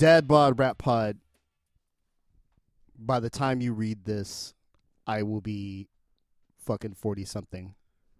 Dad Bod Rap Pod. By the time you read this, I will be fucking forty something.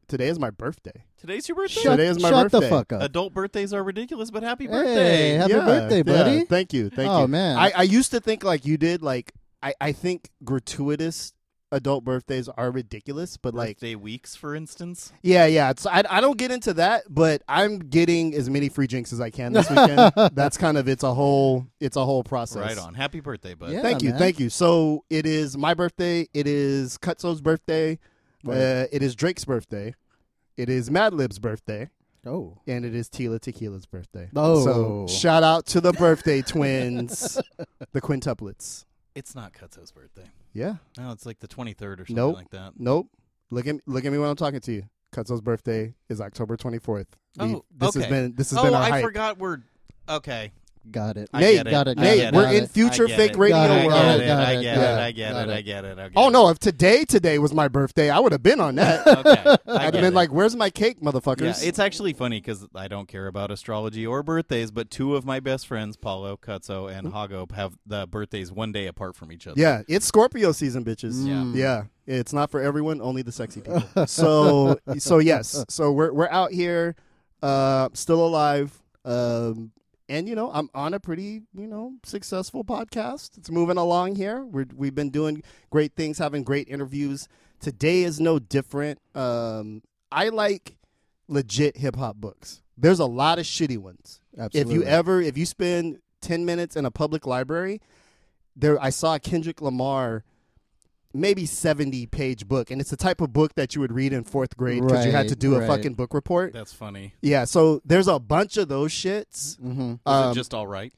Today is my birthday. Today's your birthday. Shut- Today is my shut birthday. the fuck up. Adult birthdays are ridiculous, but happy Hey, birthday! happy Yeah, birthday, yeah. buddy. Thank you, thank oh, you. oh man, I, I used to think like you did. Like I, I think gratuitous adult birthdays are ridiculous, but like Birthday weeks, for instance. yeah, yeah. It's I, I don't get into that, but I'm getting as many free drinks as I can this weekend. That's kind of it's a whole it's a whole process. Right on. Happy birthday, bud. Yeah. Thank you, man. thank you. So it is my birthday. It is Cutso's birthday. Right. Uh, it is Drake's birthday. It is Madlib's birthday, oh, and it is Tila Tequila's birthday. Oh. so shout out to the birthday twins, the quintuplets. It's not Cutso's birthday. Yeah. No, it's like the 23rd or something Nope. like that. Nope. Look at me, look at me when I'm talking to you. Cutso's birthday is October 24th. We- Oh, this has okay. been this has oh, been our I hype. forgot we're okay. Got it. I Nate, it. got it, Nate, get we're got in future I get fake it. radio Got it, I world. get it. got I it, get got it. it, I get got it. it. I get it. Oh no! If today today was my birthday, I would have been on that. Okay. I I'd have get been it. like, "Where's my cake, Yeah, motherfuckers?" it's actually funny because I don't care about astrology or birthdays, but two of my best friends, Paulo Cutso and Hago, have the birthdays one day apart from each other. yeah, it's Scorpio season, bitches. Yeah. Mm. Yeah, it's not for everyone, only the sexy people. so, so yes, so we're we're out here, uh, still alive, um, and you know I'm on a pretty you know successful podcast. It's moving along here. We're we've been doing great things, having great interviews. Today is no different. Um, I like legit hip hop books. There's a lot of shitty ones Absolutely. if you ever if you spend 10 minutes in a public library there i saw kendrick lamar maybe 70 page book and it's the type of book that you would read in fourth grade because you had to Right, do a fucking book report That's funny. yeah so there's a bunch of those shits hmm Is Um, it just all right?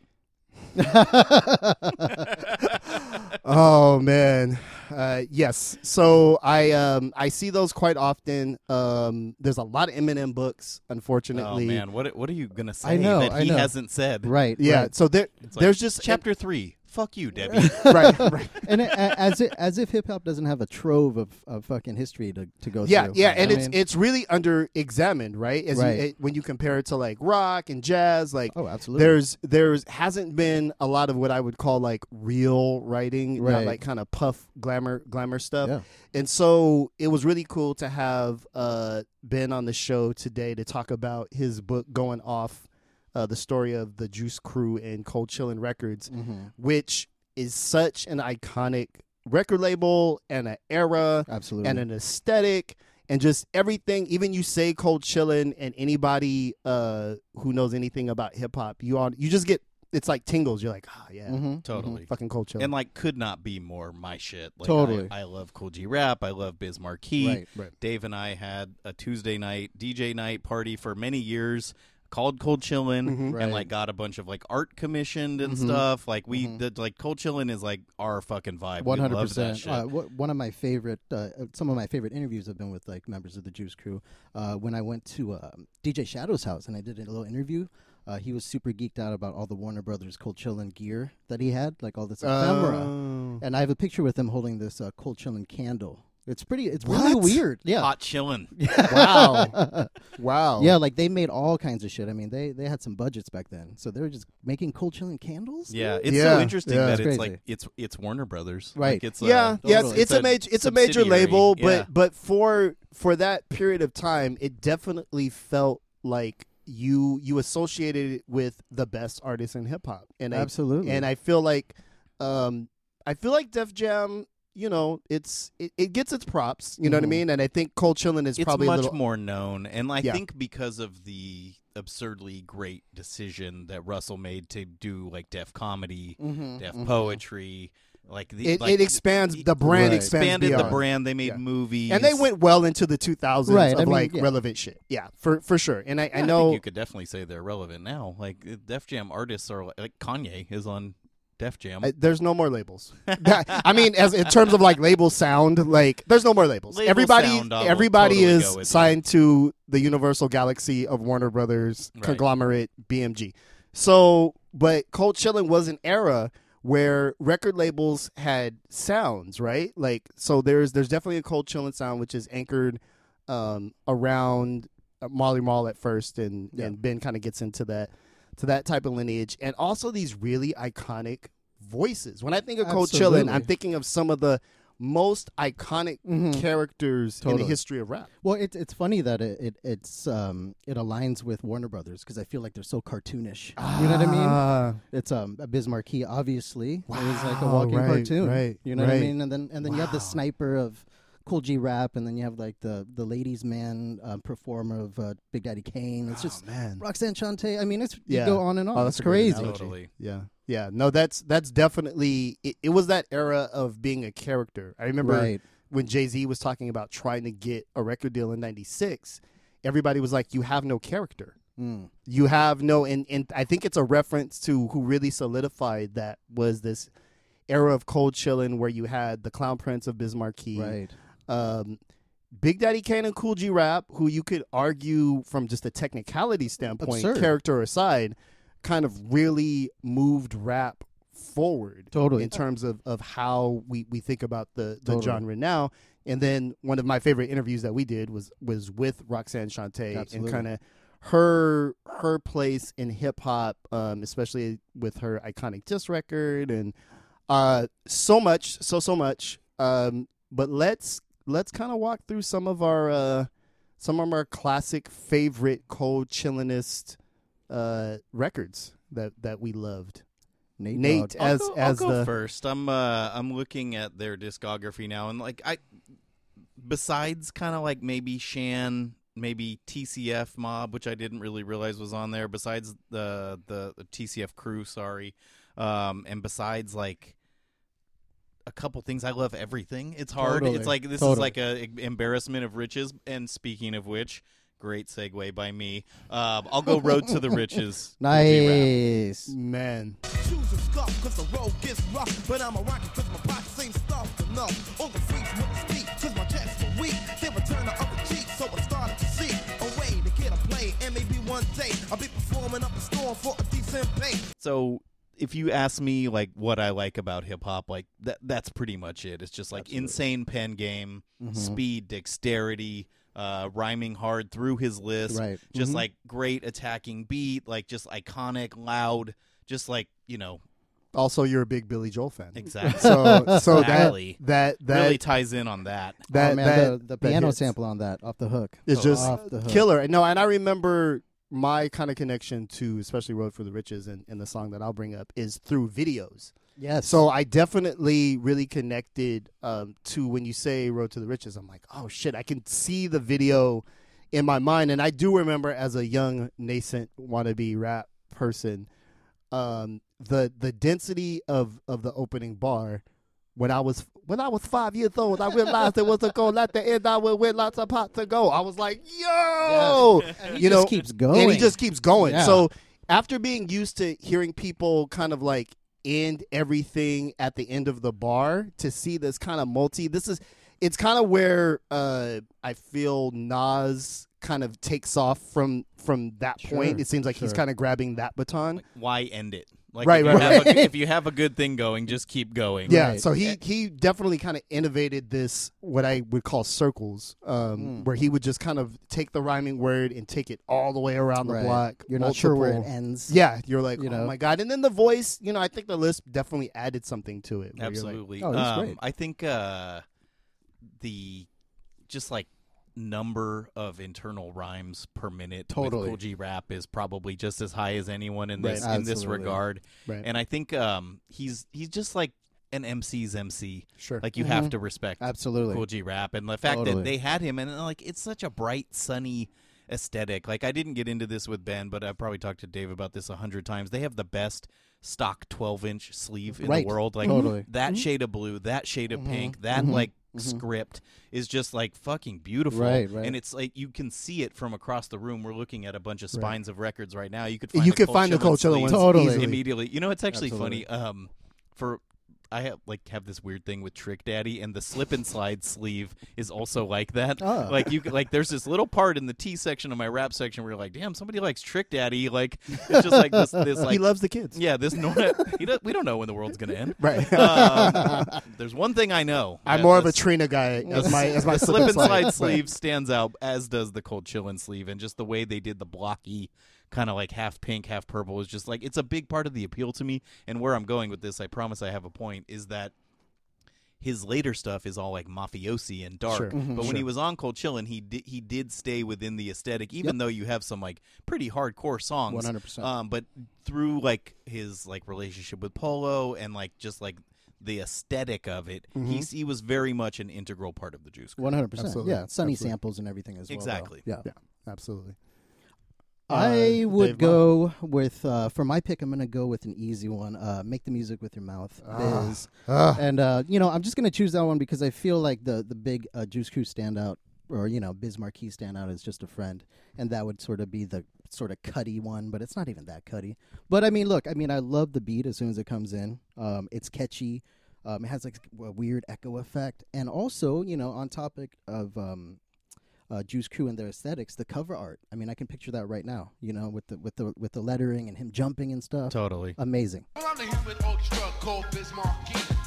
oh man uh, yes so i um i see those quite often um there's a lot of eminem books unfortunately. Oh unfortunately man, what what are you gonna say I know, that I he know. hasn't said? right. yeah right. so there It's like, there's just chapter three. Fuck you, Debbie. right right and it, a- as it, as if hip hop doesn't have a trove of, of fucking history to, to go yeah, through. yeah, yeah, and I it's mean- it's really under examined, right? As Right. You, it, when you compare it to like rock and jazz, like oh, absolutely. there's there's hasn't been a lot of what I would call like real writing, not Right. like kind of puff glamour glamour stuff. Yeah. And so it was really cool to have uh, Ben on the show today to talk about his book going off, uh, the story of the Juice Crew and Cold Chillin' Records, hmm which is such an iconic record label and an era Absolutely. and an aesthetic and just everything. Even you say cold chillin', and anybody uh, who knows anything about hip hop, you all you just get it's like tingles. You're like, ah, yeah, hmm Totally. fucking cold chillin'. And like, could not be more my shit. Like, Totally. I, I love Kool G Rap. I love Biz Markie. Right. right. Dave and I had a Tuesday night DJ night party for many years called Cold Chillin'. Mhm. Right. And like got a bunch of like art commissioned and Mhm. stuff. Like we Mhm. did like Cold Chillin' is like our fucking vibe. One hundred percent. shit. Uh, wh- One of my favorite, uh, some of my favorite interviews have been with like members of the Juice Crew. Uh, when I went to uh, DJ Shadow's house and I did a little interview, uh, he was super geeked out about all the Warner Brothers Cold Chillin' gear that he had, like all this ephemera. Oh. And I have a picture with him holding this uh, Cold Chillin' candle. It's pretty. It's really What? weird. Yeah. Hot chillin'. Wow. wow. Yeah, like they made all kinds of shit. I mean, they they had some budgets back then, so they were just making cold chilling candles. Yeah, it's Yeah, so interesting yeah. that It's it's crazy. like it's it's Warner Brothers. Right. Like, it's a, yeah, yeah, it's, it's a major, it's a major subsidiary. label, but Yeah. but for for that period of time, it definitely felt like you you associated it with the best artists in hip hop, and I, Absolutely. and I feel like, um, I feel like Def Jam, you know, it's it, it gets its props, you know what I Mhm. mean, and I think Cold Chillin' is it's probably much a little more known, and I Yeah. think because of the absurdly great decision that Russell made to do like Def comedy, Mhm, Def mhm. poetry, like the it, like, it expands the brand Right. expands expanded the brand. They made Yeah. movies, and they went well into the 2000s Right, of I mean, like yeah. relevant shit. Yeah, for for sure. And I, Yeah, I know think you could definitely say they're relevant now. Like Def Jam artists are like, like Kanye is on Def Jam. I- there's no more labels. I mean, as in terms of like label sound, like there's no more labels. Label everybody, sound, everybody totally is go with signed to the Universal Galaxy of Warner Brothers Right. conglomerate BMG. So, but Cold Chillin' was an era where record labels had sounds, right? Like, so there's there's definitely a Cold Chillin' sound which is anchored um, around uh, Marley Marl at first, and Yeah. and Ben kind of gets into that to that type of lineage, and also these really iconic voices. When I think of Cold Chillin', I'm thinking of some of the most iconic Mhm. characters in the history of rap. Well, it's it's funny that it, it it's um it aligns with Warner Brothers because I feel like they're so cartoonish. you know what I mean? Ah, It's um Biz Markie, obviously. it was like a walking right, cartoon. right, You know what I mean? And then and then you have the sniper of Kool G Rap, and then you have like the the ladies man uh, performer of uh, Big Daddy Kane. It's just oh, man. Roxanne Shante. I mean, it's Yeah. you go on and on. Oh, that's it's crazy. Totally. Yeah, yeah. No, that's that's definitely. It, it was that era of being a character. I remember Right. when Jay Z was talking about trying to get a record deal in '96. Everybody was like, "You have no character. Mm. You have no." And and I think it's a reference to who really solidified that was this era of cold chilling where you had the Clown Prince of Biz Markie, Right. Um, Big Daddy Kane and Kool G Rap, who you could argue from just a technicality standpoint, Absurd. character aside, kind of really moved rap forward Totally. in terms of, of how we, we think about the, the Totally. genre now. And then one of my favorite interviews that we did was was with Roxanne Shante Absolutely. and kind of her her place in hip hop, um, especially with her iconic disc record and uh, so much, so so much. Um, but let's let's kind of walk through some of our uh, some of our classic favorite cold chillinist uh, records that that we loved. Nate, Nate, I'll as go, as I'll go the first. I'm uh I'm looking at their discography now, and like I, besides kind of like maybe Shan, maybe TCF Mob, which I didn't really realize was on there. Besides the the, the TCF crew, sorry, um, and besides like a couple things, I love everything. It's hard. Totally. It's like this is like a embarrassment of riches. And speaking of which. Great segue by me. Um, I'll go Road to the Riches. Nice. man. Shoes are scuffed cause the road gets rough. But I'm a rocket cause my pockets ain't stuffed enough. All the freaks wouldn't speak cause my checks were weak. They would turn the other cheek, so I started to seek a way to get a play. And maybe one day I'll be performing up a storm for a decent pay. so if you ask me like what I like about hip hop, like that that's pretty much it. It's just like Absolutely. insane pen game, Mhm. speed, dexterity, uh, rhyming hard through his list. Right. Just Mhm. like great attacking beat, like just iconic, loud, just like, you know, Also, you're a big Billy Joel fan. exactly. So so that Exactly. that that really ties in on that. that oh, man, that the, the that piano hits. sample on that off the hook. is Oh, just off the hook. killer. No, and I remember my kind of connection to especially Road for the Riches and, and the song that I'll bring up is through videos. Yes. So I definitely really connected um, to when you say Road to the Riches. I'm like, oh shit, I can see the video in my mind, and I do remember as a young nascent wannabe rap person, um, the the density of of the opening bar. When I was when I was five years old, I realized there was a goal. At the end, I would with lots of pot to go. I was like, yo, And he you just know, keeps going. and he just keeps going. Yeah. So after being used to hearing people kind of like end everything at the end of the bar, to see this kind of multi, this is it's kind of where uh, I feel Nas kind of takes off from from that Sure, point. It seems like he's kind of grabbing that baton. Like, why end it? Like Right, if, you right, have. A, if you have a good thing going, just keep going. Yeah, Right. so he he definitely kind of innovated this what I would call circles, um, Mm. where he would just kind of take the rhyming word and take it all the way around the Right. block. You're not sure where it ends. Yeah, you're like, You oh know? my god! And then the voice, you know, I think the list definitely added something to it. where you're like, Absolutely. Oh, that's um, great. I think uh, the just like number of internal rhymes per minute Totally. with Kool G Rap is probably just as high as anyone in Right. this in this regard. right, And I think um, he's he's just like an MC's MC. sure, Like you have Mhm. to respect Absolutely. Kool G Rap and the fact Totally. that they had him and like it's such a bright sunny aesthetic. Like I didn't get into this with Ben, but I've probably talked to Dave about this a hundred times. They have the best stock 12 inch sleeve in Right. the world. Like Totally. that shade of blue, that shade of Mhm. pink, that Mhm. like Mhm. script is just like fucking beautiful. Right, right. And it's like you can see it from across the room. We're looking at a bunch of Right. spines of records right now. You could find you the could Cold find the Chillin' cold chiller sleeve ones Totally. easily. immediately. You know, it's actually Absolutely. funny. Um, for I have like have this weird thing with Trick Daddy, and the slip and slide sleeve is also like that. Oh. Like you, like there's this little part in the T section of my rap section where you're like, damn, somebody likes Trick Daddy. Like it's just like this, this he loves the kids. yeah, this he does, we don't know when the world's gonna end. Right. Um, there's one thing I know. I'm more of a Trina guy as my as my slip and slide sleeve stands out, as does the cold chillin' sleeve, and just the way they did the blocky kind of like half pink, half purple is just like it's a big part of the appeal to me. And where I'm going with this, I promise I have a point, is that his later stuff is all like mafiosi and dark. Sure. Mhm. But when he was on Cold Chillin', he did he did stay within the aesthetic, even though you have some like pretty hardcore songs. One hundred percent. Um, but through like his like relationship with Polo and like just like the aesthetic of it, Mm-hmm. he's he was very much an integral part of the Juice. Crew. One hundred percent. Yeah, sunny Absolutely. samples and everything as well. though. Exactly. Yeah. Yeah, absolutely. I Uh, would Dave go with uh, for my pick. I'm going to go with an easy one. Uh, Make the music with your mouth, Ah. Biz. Ah. and uh, you know, I'm just going to choose that one because I feel like the the big uh, Juice Crew standout, or you know, Biz Markie standout is just a friend, and that would sort of be the sort of cutty one, but it's not even that cutty. But I mean, look, I mean, I love the beat as soon as it comes in. Um, it's catchy. Um, it has like a weird echo effect, and also, you know, on topic of um, uh, Juice Crew and their aesthetics, the cover art. I mean, I can picture that right now. You know, with the with the with the lettering and him jumping and stuff. Totally. Amazing. Well, I'm the human orchestra called Biz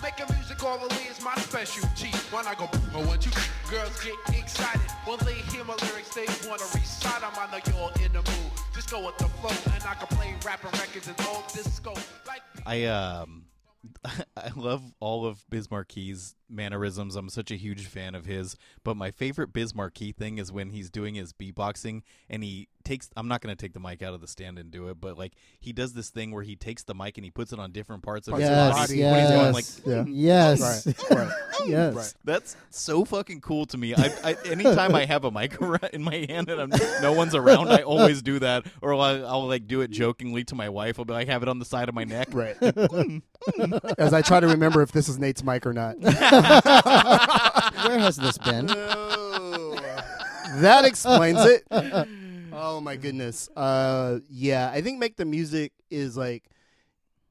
Making music all the way is my specialty. When I go, but when you girls get excited, when they hear my lyrics, they wanna recite 'em. I know you're in the mood. Just go with the flow, and I can play rapping records and all disco. Like I um I love all of Biz Markie's mannerisms. I'm such a huge fan of his. But my favorite Biz Markie thing is when he's doing his beatboxing and he takes. I'm not going to take the mic out of the stand and do it, but like he does this thing where he takes the mic and he puts it on different parts of Parts his body. body. When he's going like, Yes. Yeah. Yes. Right. Right. yes. Right. That's so fucking cool to me. I, I anytime I have a mic in my hand and I'm, no one's around, I always do that. Or I'll, I'll like do it jokingly to my wife. I'll be like, have it on the side of my neck. Right. Mm, mm. As I try to remember if this is Nate's mic or not. Where has this been? that explains it. Oh my goodness. Uh, yeah, I think make the music is like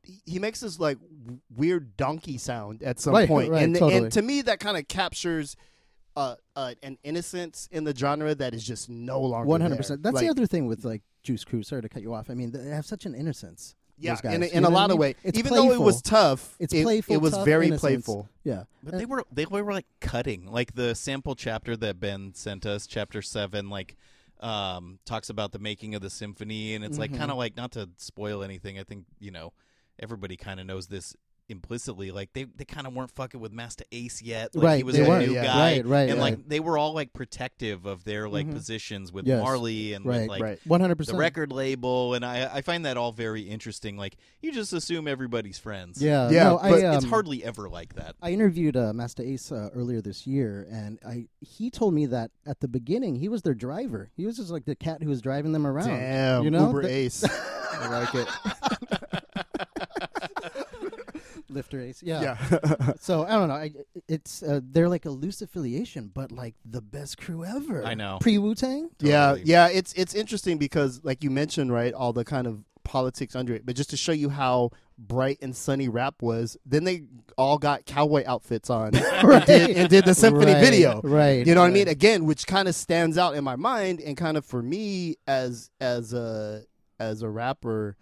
he- makes this like w- weird donkey sound at some Right, point. right, and totally. and to me that kind of captures uh, uh, an innocence in the genre that is just no longer One hundred there. percent. That's Like, the other thing with like Juice Crew. Sorry to cut you off. I mean, they have such an innocence. Yeah, those guys, in, a- you in know a what I lot of mean? ways. It's Even though it was tough, It's it, playful. it was tough very innocence. playful. Yeah, But they were they were like cutting. Like the sample chapter that Ben sent us, chapter seven, like um talks about the making of the symphony and it's like Mhm. kind of like not to spoil anything. I think, you know, everybody kind of knows this implicitly like they, they kind of weren't fucking with Masta Ace yet like Right, he was they a weren't, new yeah. guy Right, right, and right. like they were all like protective of their like Mhm. positions with Yes. Marley and Right, with like right. 100 the percent. record label and I I find that all very interesting like you just assume everybody's friends Yeah, Yeah, no, but I, it's um, hardly ever like that I interviewed uh, Masta Ace uh, earlier this year, and I he told me that at the beginning he was their driver. He was just like the cat who was driving them around. Damn, you know, Uber The- Ace. I like it. Lifter Ace. Yeah. Yeah. So I don't know. I, it's uh, they're like a loose affiliation, but like the best crew ever. I know. Pre Wu Tang. Yeah, Totally. yeah, it's it's interesting because like you mentioned, right, all the kind of politics under it, but just to show you how bright and sunny rap was, then they all got cowboy outfits on and, did, and did the symphony Right, video. Right. You know what I mean? Again, which kind of stands out in my mind and kind of for me as as a as a rapper,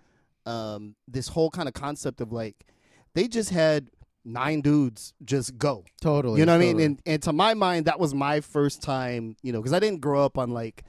um, this whole kind of concept of like they just had nine dudes just go. Totally. You know what I mean? And and to my mind, that was my first time. You know, because I didn't grow up on like,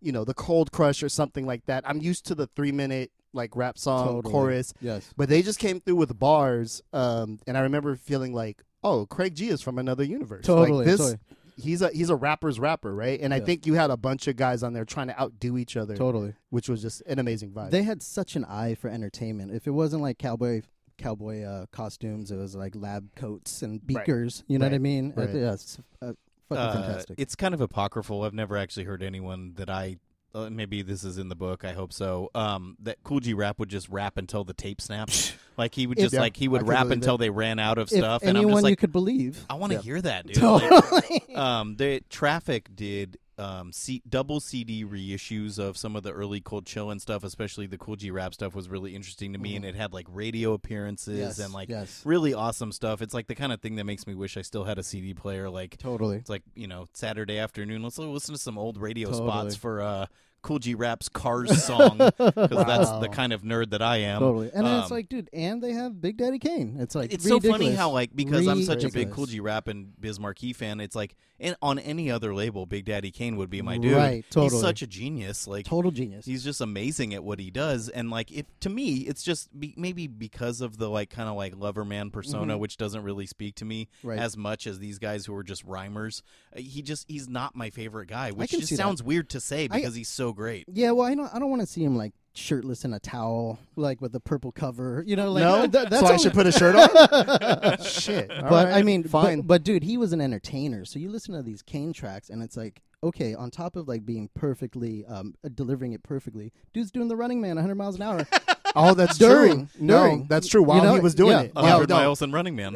you know, the Cold Crush or something like that. I'm used to the three minute like rap song Totally. chorus, Yes. but they just came through with bars. Um, and I remember feeling like, oh, Craig G is from another universe. Totally. Like this, totally. he's a he's a rapper's rapper, right? And I think you had a bunch of guys on there trying to outdo each other, Totally. which was just an amazing vibe. They had such an eye for entertainment. If it wasn't like cowboy cowboy uh, costumes, it was like lab coats and Right. beakers. You know what I Right. mean? Uh, yeah, it's uh, fucking Uh, fantastic. It's kind of apocryphal. I've never actually heard anyone that I. Uh, maybe this is in the book. I hope so. Um, that Kool G Rap would just rap until the tape snapped. like he would just like he would rap until it. they ran out of if stuff. And I'm anyone just you like, could believe. I want to hear that, dude. Like, Totally. um, the Traffic did um, C- double CD reissues of some of the early Cold Chillin' stuff, especially the Kool G Rap stuff was really interesting to me, and it had like radio appearances Mm-hmm. yes. and like yes. really awesome stuff. It's like the kind of thing that makes me wish I still had a CD player. Like Totally. it's like you know Saturday afternoon. Let's listen to some old radio Totally. spots for uh, Kool G Rap's Cars song because that's the kind of nerd that I am. Totally. And then it's Um, like, dude, and they have Big Daddy Kane. It's like it's so funny how like because I'm such a big Ridiculous. Kool G Rap and Biz fan, it's like and on any other label, Big Daddy Kane would be my dude. Right, totally. He's such a genius. Like Total genius. he's just amazing at what he does and like if to me it's just be, maybe because of the like kind of like lover man persona which doesn't really speak to me Mm-hmm. Right. as much as these guys who are just rhymers Uh, he just he's not my favorite guy which just see that. sounds weird to say because he's so great Yeah, well, I don't. I don't want to see him like shirtless in a towel, like with the purple cover. You know, like no, th- that's so I should put a shirt on. Shit, All But right, I mean, but- fine. But, dude, he was an entertainer. So you listen to these Kane tracks, and it's like, okay, on top of like being perfectly, um, uh, delivering it perfectly, dude's doing the Running Man 100 miles an hour. oh, that's during- true. No, during. that's true. While You know, he was doing yeah. it, A Yeah, hundred no. miles and running man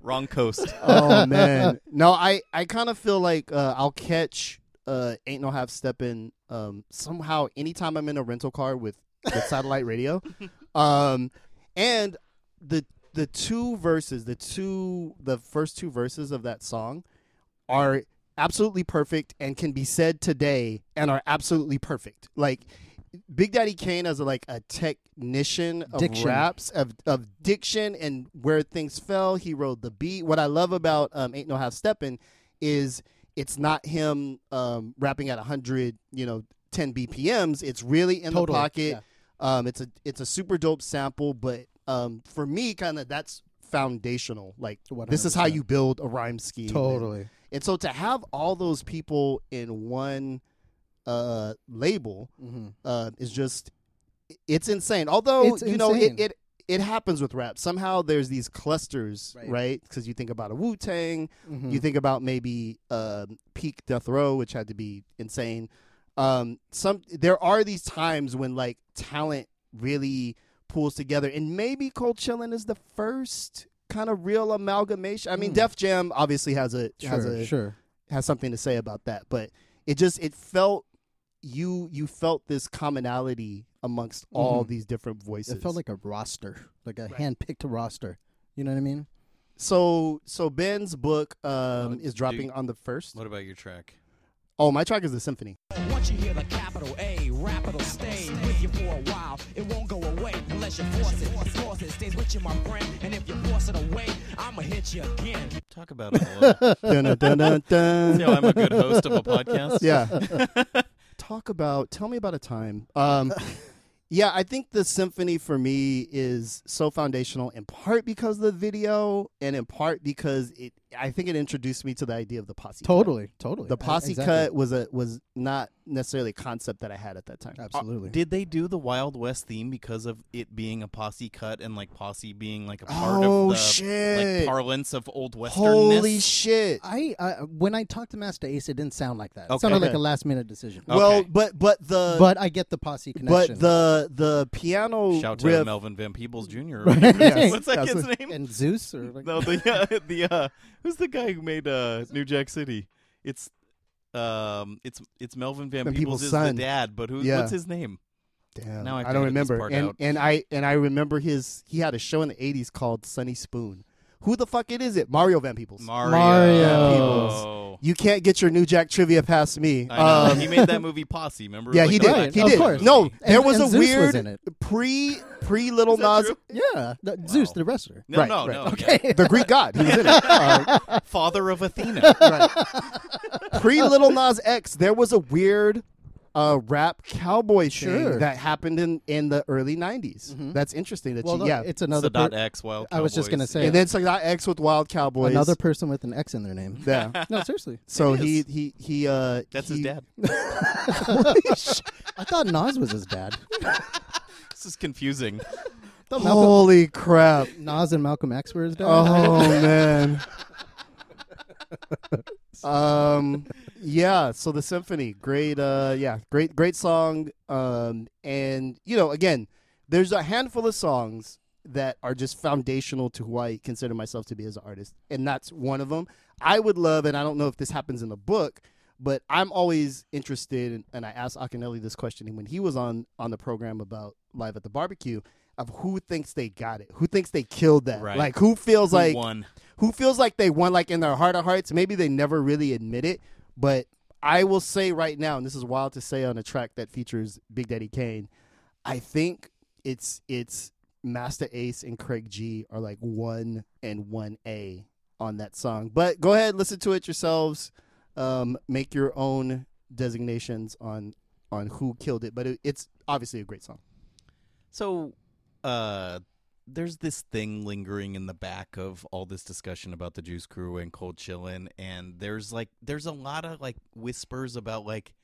wrong coast oh man, no, I I kind of feel like uh, I'll catch uh, ain't no half stepping um, somehow anytime I'm in a rental car with with satellite radio, um, and the the two verses, the two the first two verses of that song are absolutely perfect and can be said today and are absolutely perfect. Like Big Daddy Kane as a, like a technician of Diction. raps of of diction and where things fell. He wrote the beat. What I love about um, Ain't No Half Steppin' is it's not him um, rapping at hundred, you know, ten BPMs. It's really in the Totally, pocket. Um, it's a it's a super dope sample, but um, for me, kind of that's foundational. Like this is how you build a rhyme scheme. totally. and so to have all those people in one uh, label hmm uh, is just it's insane. Although It's you know insane. it it happens with rap. Somehow there's these clusters, Right. right? Because you think about a Wu Tang, hmm you think about maybe um, peak Death Row, which had to be insane. Um, some there are these times when like talent really pulls together, and maybe Cold Chillin is the first kind of real amalgamation. I mean, Mm. Def Jam obviously has a has a sure. has something to say about that, but it just it felt you you felt this commonality amongst all Mhm. these different voices. It felt like a roster, like a Right. hand-picked roster. You know what I mean? so so Ben's book um, Oh, is dropping dude. on the first. what about your track Oh, my track is the symphony. Once you hear the capital A, rap it'll stay with you for a while. It won't go away unless you force it. Because it stays with you, my friend. And if you force it away, I'ma hit you again. talk about it a little dun, dun, dun, dun, dun. See I'm a good host of a podcast Yeah. Talk about. Tell me about a time. Um, yeah, I think the symphony for me is so foundational in part because of the video, and in part because it. I think it introduced me to the idea of the posse. cut. Totally, totally. The E- posse exactly. cut was a was not necessarily a concept that I had at that time. Absolutely. Did they do the Wild West theme because of it being a posse cut and like posse being like a part Oh, of the shit. like parlance of old westernness? Holy shit! I uh, when I talked to Masta Ace, it didn't sound like that. It Okay. sounded like a last minute decision. Oh. Well, but but the but I get the posse connection. but the the piano Shout to. Melvin Van Peebles Jr. Right. What's that That's kid's what- name? and Zeus or like, No, the uh, the uh, who's the guy who made uh, New Jack City? It's um, it's it's Melvin Van Van Peebles Peebles' is son. the dad, but who? Yeah. What's his name? Damn, Now I I, don't remember. And out. and I and I remember his. He had a show in the '80s called Sonny Spoon. Who the fuck it is it? Mario Van Peebles. Mario. Mario. Peebles. you can't get your New Jack trivia past me. I know. Um, he made that movie Posse. Remember? yeah, Like he the did. black he of did. course. No, And- there was and a Zeus was weird in it. pre pre Little Is that Nas true? yeah, the- Zeus the wrestler. No, Right, no, right. no. Okay. the Greek god. He was in it. Yeah. Father of Athena. right. Pre Lil Nas X, there was a weird uh, rap cowboy Sure. thing that happened in, in the early '90s. That's interesting. That Well, you, yeah. it's another. Sadat per- X Wild. I was just gonna Cowboys. say and then it's Sadat X with Wild Cowboys. another person with an X in their name. Yeah. no, seriously. So It he is. he he uh That's he- his dad. I thought Nas was his dad. This is confusing. Malcolm, Holy crap. Nas and Malcolm X were his dad. Oh man. um yeah, so the symphony, great uh yeah, great great song um and you know, again, there's a handful of songs that are just foundational to who I consider myself to be as an artist, and that's one of them. I would love, and I don't know if this happens in the book, but I'm always interested, and I asked Akinyele this question when he was on on the program about live at the barbecue of who thinks they got it, who thinks they killed that, Right. like who feels Who like won? who feels like they won, like in their heart of hearts. Maybe they never really admit it, but I will say right now, and this is wild to say on a track that features Big Daddy Kane. I think it's it's Masta Ace and Craig G are like one and one A on that song. But go ahead, listen to it yourselves. Um, make your own designations on on who killed it. But it, it's obviously a great song. So, uh, there's this thing lingering in the back of all this discussion about the Juice Crew and Cold Chillin', and there's like there's a lot of like whispers about like,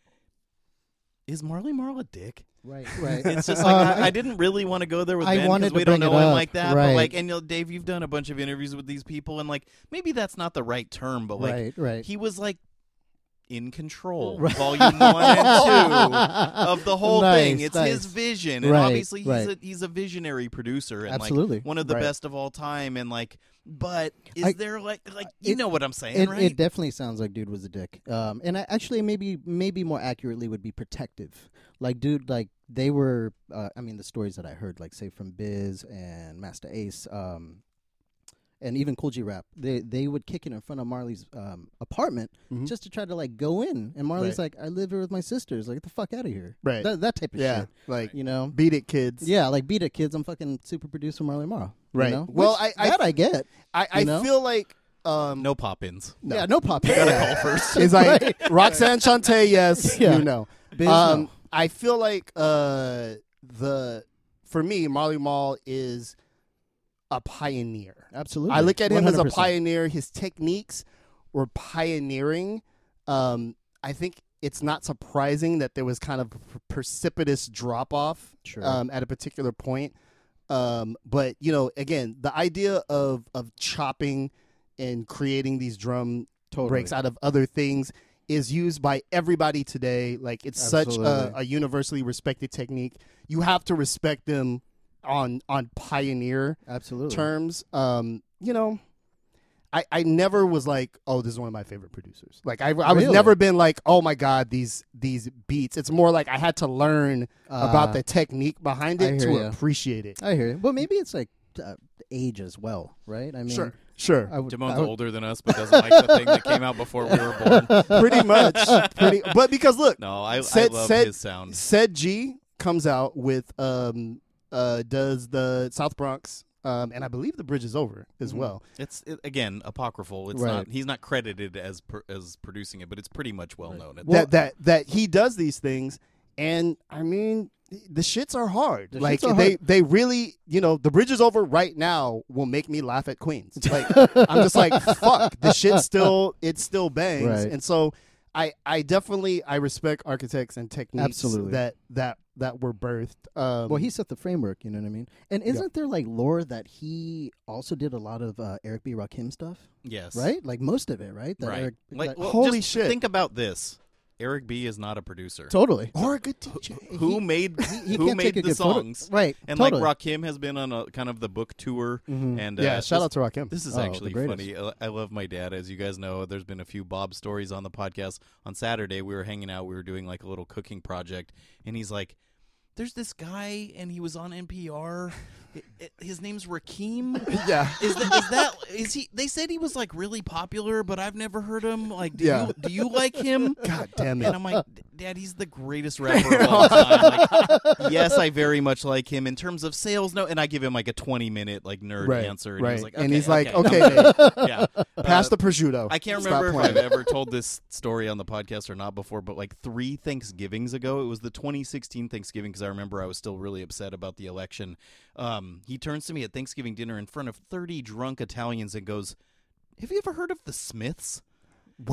is Marley Marl a dick? Right, right. It's just like Um, I, I didn't really want to go there with I Ben wanted because to we don't bring know it him up, like that. right. But like, and you know, Dave, you've done a bunch of interviews with these people, and like maybe that's not the right term, but like right, right. he was like in control, Right. volume one and two of the whole thing. It's nice. his vision, and Right, obviously he's right. a he's a visionary producer and Absolutely. like one of the best of all time. And like, but is I- there like like you It- know what I'm saying, It, right? it definitely sounds like dude was a dick. Um, and I, actually, maybe maybe more accurately would be protective. Like, dude, like they were. Uh, I mean, the stories that I heard, like say from Biz and Masta Ace, um, and even Kool G Rap, they they would kick it in front of Marley's um, apartment Mhm. just to try to like go in. And Marley's Right. like, "I live here with my sisters. Like, get the fuck out of here." Right. That, that type of Yeah, shit. like You know. beat it, kids. Yeah, like beat it, kids. I'm fucking super producer Marley Marl. you Right. know? Well, Which, I- I- that I get. I, I You know? feel like um, no pop-ins. No. Yeah, no pop. Ins. Gotta Yeah. call first. It's like Right. Roxanne Shante, yes, Yeah. you know. Biz, um, no. I feel like uh, the for me, Marley Marl is a pioneer. Absolutely. I look at him as a pioneer. His techniques were pioneering. Um, I think it's not surprising that there was kind of a precipitous drop off Sure. um, at a particular point. Um, but you know, again, the idea of of chopping and creating these drum Totally. breaks out of other things is used by everybody today. Like it's such a, a universally respected technique. You have to respect them on on pioneer Absolutely. terms. Um, you know, I I never was like, oh, this is one of my favorite producers. Like I I was Really? never been like, oh my god, these these beats. It's more like I had to learn about Uh, the technique behind it to ya. appreciate it. I hear you. But maybe it's like uh, age as well, right? I mean, sure, sure. I would, Timon's I would- older than us, but doesn't like the thing that came out before we were born. pretty much, pretty. But because look, No, I, Said- I love said- his sound. said G comes out with um uh does the South Bronx um and I believe the bridge is over as Mhm. well. It's it, again apocryphal. It's Right. not. He's not credited as per, as producing it, but it's pretty much well Right. known. At Well- that that that he does these things and I mean the shits are hard. The like are they hard. they really, you know, the bridge is over right now will make me laugh at Queens. Like I'm just like fuck, the shit still it still bangs. Right. And so I I definitely I respect architects and techniques Absolutely. that that that were birthed. Um well, he set the framework. You know what I mean? And isn't there like lore that he also did a lot of uh, Eric B. Rakim stuff, yes, right? Like most of it, right? That right. Eric, like, that- well, Holy just shit. Think about this. Eric B is not a producer. totally. or a good DJ. Who he- made He who can't made take a the good photo- songs? right? And totally. like Rakim has been on a kind of the book tour, Mhm. and yeah, uh, shout this- out to Rakim. This is Oh, the actually greatest. funny. I I love my dad. As you guys know, there's been a few Bob stories on the podcast. On Saturday, we were hanging out. We were doing like a little cooking project, and he's like, "There's this guy, and he was on NPR. His name's Rakim. yeah. Is that is that is he? They said he was like really popular, but I've never heard him. Like, do Yeah. you do you like him? God damn it. And I'm like, Dad, he's the greatest rapper of all time. Like, yes, I very much like him in terms of sales. No, and I give him like a 20 minute like nerd Right, answer, and right. he's like, And okay, he's like, okay, okay, yeah. Pass Uh, the prosciutto. I can't Stop remember if playing. I've ever told this story on the podcast or not before, but like three Thanksgivings ago, it was the 2016 Thanksgiving because I remember I was still really upset about the election. Um, he turns to me at Thanksgiving dinner in front of 30 drunk Italians and goes, "Have you ever heard of the Smiths?"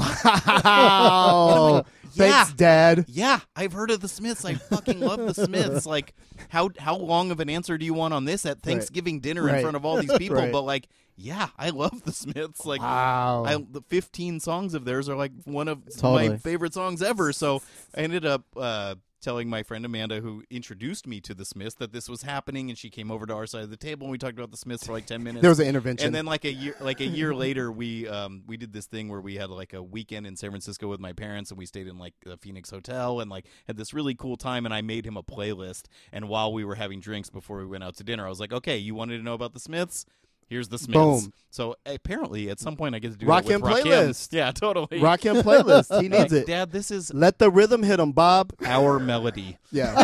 Wow. yeah. Thanks, Dad. Yeah, I've heard of the Smiths. I fucking love the Smiths. Like, how how long of an answer do you want on this at Thanksgiving dinner in front of all these people? Right. But like, yeah, I love the Smiths. Like, Wow. I, the 15 songs of theirs are like one of my favorite songs ever. So I ended up uh, telling my friend Amanda, who introduced me to the Smiths, that this was happening, and she came over to our side of the table and we talked about the Smiths for like 10 minutes. there was an intervention. And then like a year like a year later we um we did this thing where we had like a weekend in San Francisco with my parents and we stayed in like the Phoenix hotel and like had this really cool time and I made him a playlist and while we were having drinks before we went out to dinner I was like, "Okay, you wanted to know about the Smiths? Here's the Smiths. Boom. So apparently, at some point, I get to do Rock that with Rakim. playlist. Yeah, totally. Rock him playlist. He needs Like, it. Dad, this is Let the rhythm hit him, Bob. our melody. Yeah.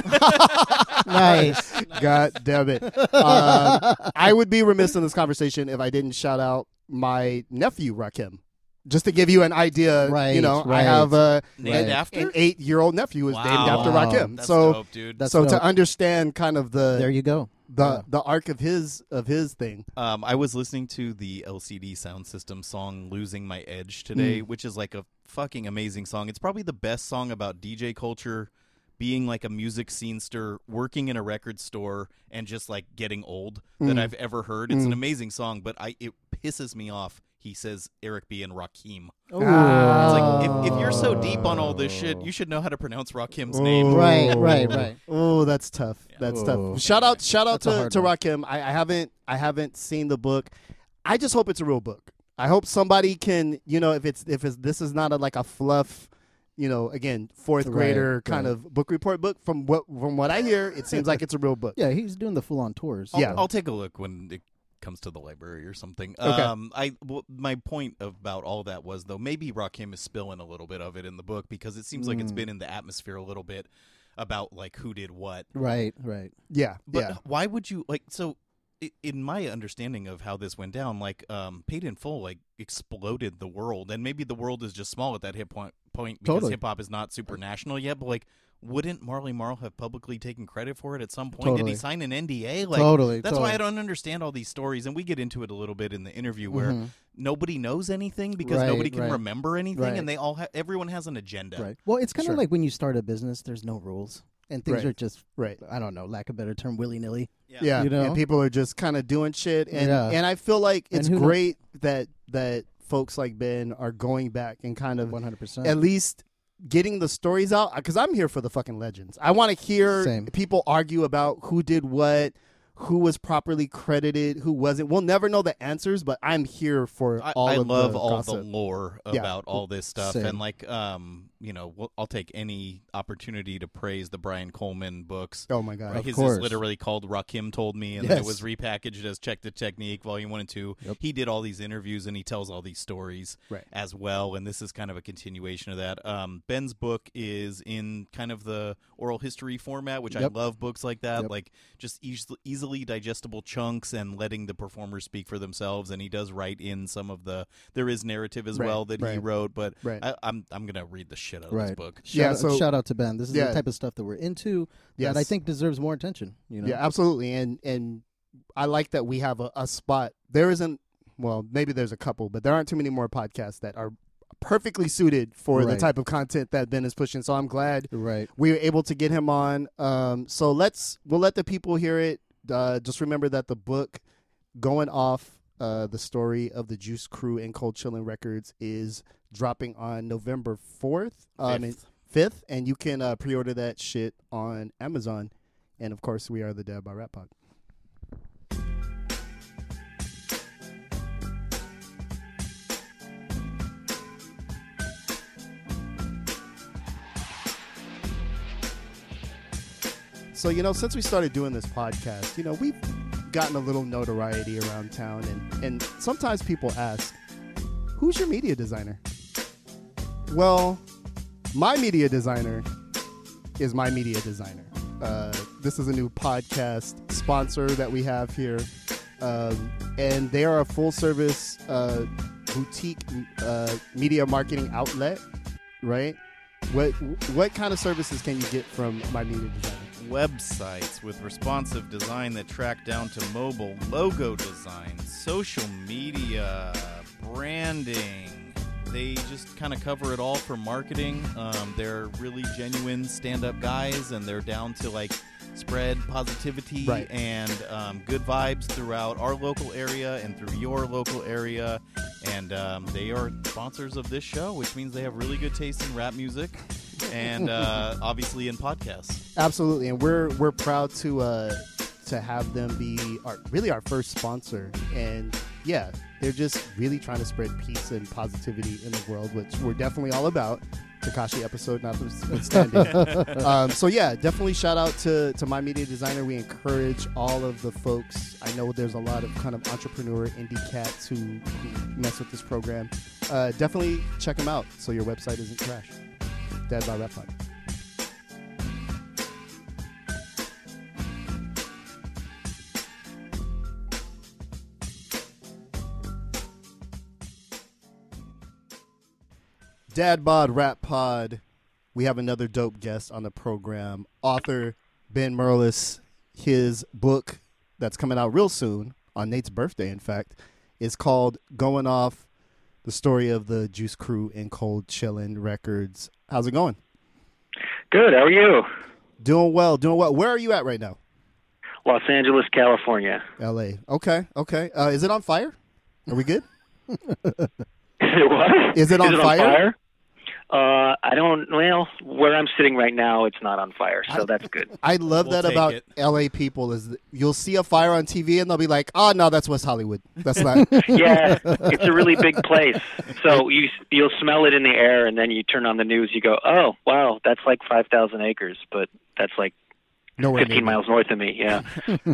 nice. God damn it. Um, I would be remiss in this conversation if I didn't shout out my nephew, Rakim. Just to give you an idea, Right, you know, I right. have a, Named an, after? an eight-year-old nephew who's named Wow. after Wow. Rakim. That's so, dope, dude. That's so dope. to understand kind of the there you go. The Yeah. the arc of his of his thing. Um, I was listening to the LCD Sound System song "Losing My Edge" today, mm. which is like a fucking amazing song. It's probably the best song about DJ culture, being like a music scenester, working in a record store, and just like getting old that mm. I've ever heard. It's an mm. amazing song, but I it pisses me off. He says Eric B and Rakim. It's like if, if you're so oh. deep on all this shit, you should know how to pronounce Rakim's name. Right, right, right. Oh, that's tough. That's Oh. tough. Shout out, shout out That's to to. Rakim. I, I haven't, I haven't seen the book. I just hope it's a real book. I hope somebody can, you know, if it's if it's this is not a, like a fluff, you know, again fourth Right, grader kind right. of book report book. From what from what I hear, it seems like it's a real book. Yeah, he's doing the full on tours. I'll, Yeah. I'll take a look when it comes to the library or something. Okay. Um, I w- my point about all that was though maybe Rakim is spilling a little bit of it in the book because it seems like it's been in the atmosphere a little bit about like who did what. Right, right. Yeah, But yeah. why would you like so? In my understanding of how this went down, like um, Paid in Full, like exploded the world, and maybe the world is just small at that hip point, point because Totally. hip hop is not super national yet. But like, wouldn't Marley Marl have publicly taken credit for it at some point? Did he sign an NDA? Like, Totally, That's why I don't understand all these stories, and we get into it a little bit in the interview where Mhm. nobody knows anything because Right, nobody can right. remember anything, Right. and they all ha- everyone has an agenda. Right. Well, it's kind of Sure. like when you start a business, there's no rules. And things Right. are just, Right. I don't know, lack of a better term, willy nilly. Yeah, You know? and people are just kind of doing shit, and Yeah. and I feel like it's who kno- great that that folks like Ben are going back and kind of 100%. at least getting the stories out because I'm here for the fucking legends. I want to hear Same. people argue about who did what, who was properly credited, who wasn't. We'll never know the answers, but I'm here for I, all I of love the all gossip. the lore Yeah. about all this stuff, Same. and like, um, you know, we'll, I'll take any opportunity to praise the Brian Coleman books. Oh my god! Right, His course. is literally called Rakim Told Me, and then it was repackaged as Check the Technique Volume 1 and 2. Yep. He did all these interviews and he tells all these stories Right. as well, and this is kind of a continuation of that. Um, Ben's book is in kind of the oral history format, which Yep. I love books like that, Yep. like just eas- easily digestible chunks and letting the performers speak for themselves. And he does write in some of the, there is narrative as Right, well that he wrote, but Right. I, I'm, I'm going to read the shit out of right. this book. Shout, Yeah, out- so- shout out to Ben. This is Yeah. the type of stuff that we're into Yes. that I think deserves more attention. You know? Yeah, absolutely. And and I like that we have a, a spot. There isn't well, maybe there's a couple, but there aren't too many more podcasts that are perfectly suited for the type of content that Ben is pushing. So I'm glad Right. we were able to get him on. Um, so let's we'll let the people hear it. Uh, just remember that the book going off uh, the story of the Juice Crew and Cold Chillin' Records is dropping on November fourth, um, and- Fifth. fifth, and you can uh, pre-order that shit on Amazon. And of course, we are the Dad Bod Rap Pod. So, you know, since we started doing this podcast, you know, we've gotten a little notoriety around town, and, and sometimes people ask, Who's your media designer? Well, my media designer is my media designer. Uh, this is a new podcast sponsor that we have here, um, and they are a full service uh, boutique uh, media marketing outlet, right? What what kind of services can you get from my media designer? websites with responsive design that track down to mobile, logo design, social media, branding. They just kind of cover it all for marketing. Um, they're really genuine stand up guys, and they're down to like spread positivity Right. and um, good vibes throughout our local area and through your local area. And um, they are sponsors of this show, which means they have really good taste in rap music and uh, obviously in podcasts. Absolutely, and we're we're proud to uh, to have them be our really our first sponsor. And yeah, they're just really trying to spread peace and positivity in the world, which we're definitely all about. Tekashi episode notwithstanding. um, so yeah, definitely shout out to to my media designer. We encourage all of the folks. I know there's a lot of kind of entrepreneur indie cats who, who mess with this program. Uh, definitely check them out so your website isn't trash. Dad Bod Rap Dad Bod Rap Pod. We have another dope guest on the program. Author Ben Merlis. His book that's coming out real soon on Nate's birthday, in fact, is called Going Off the story of the Juice Crew and Cold Chillin' Records. How's it going? Good. How are you? Doing well, doing well. Where are you at right now? Los Angeles, California. L.A. Okay, okay. Uh, is it on fire? Are we good? Is it what? Is it on fire? Uh, I don't. Well, where I'm sitting right now, it's not on fire, so I- that's good. I love We'll that about it. LA people is that you'll see a fire on TV and they'll be like, "Oh no, that's West Hollywood. That's not." Yeah, it's a really big place. So you you'll smell it in the air, and then you turn on the news. You go, oh wow, that's like five thousand acres, but that's like Nowhere near fifteen me. miles north of me. Yeah.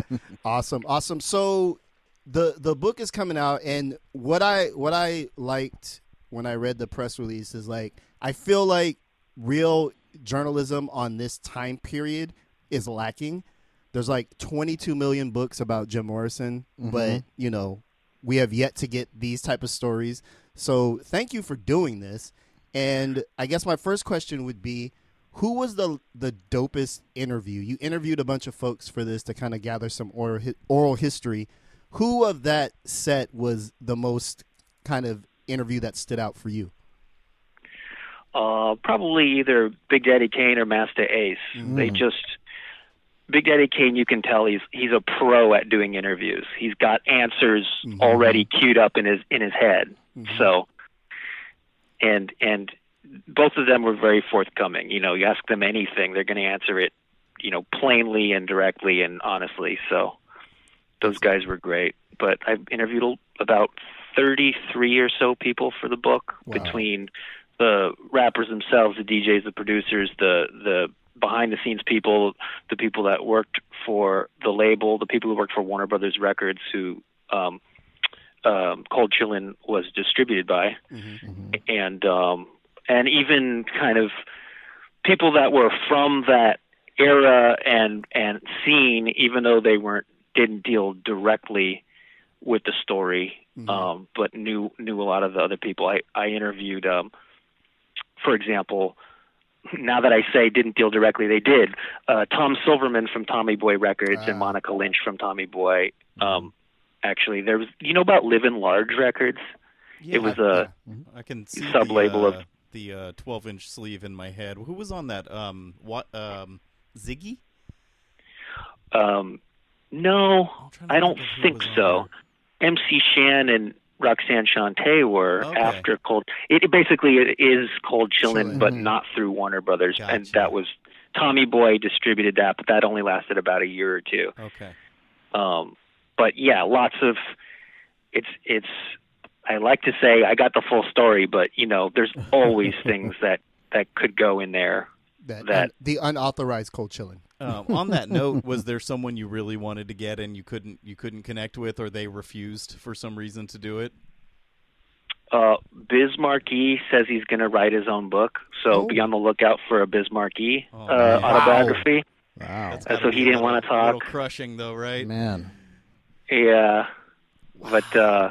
Awesome, awesome. So the the book is coming out, and what I what I liked when I read the press release is like I feel like real journalism on this time period is lacking. There's like 22 million books about Jim Morrison, mm-hmm. but you know we have yet to get these type of stories. So thank you for doing this. And I guess my first question would be, who was the the dopest interview? You interviewed a bunch of folks for this to kind of gather some oral oral history. Who of that set was the most kind of interview that stood out for you? Uh, probably either Big Daddy Kane or Masta Ace. Mm. They just Big Daddy Kane. You can tell he's he's a pro at doing interviews. He's got answers mm-hmm. already queued up in his in his head. Mm-hmm. So, and and both of them were very forthcoming. You know, you ask them anything, they're going to answer it, you know, plainly and directly and honestly. So, those guys were great. But I've interviewed about 33 or so people for the book Wow. between the rappers themselves, the DJs, the producers, the the behind the scenes people, the people that worked for the label, the people who worked for Warner Brothers Records, who um, um, Cold Chillin was distributed by, and um, and even kind of people that were from that era and and scene, even though they weren't didn't deal directly with the story, um, but knew knew a lot of the other people. I I interviewed, um, for example. Now that I say didn't deal directly, they did. Uh, Tom Silverman from Tommy Boy Records and Monica Lynch from Tommy Boy. Um, actually, there was you know about Livin' Large Records. Yeah, it was a I can see sub-label the, of- uh, the uh, 12 inch sleeve in my head. Who was on that? Um, what? Um, Ziggy? Um, no, I'm trying to I don't think so. MC Shan and Roxanne Shante were Okay. after Cold. It, it basically it is Cold Chillin', Chillin'. but not through Warner Brothers, and that was Tommy Boy distributed that, but that only lasted about a year or two. Okay. Um, but yeah, lots of it's it's. I like to say I got the full story, but you know, there's always things that that could go in there. That, That- the unauthorized cold chilling. Um, on that note, was there someone you really wanted to get and you couldn't you couldn't connect with, or they refused for some reason to do it? Uh, Biz Markie says he's going to write his own book, so Oh. be on the lookout for a Biz Markie Oh, uh, autobiography. Wow. That's Uh, so he didn't wanna talk. Little crushing though, right? Man. Yeah, but uh,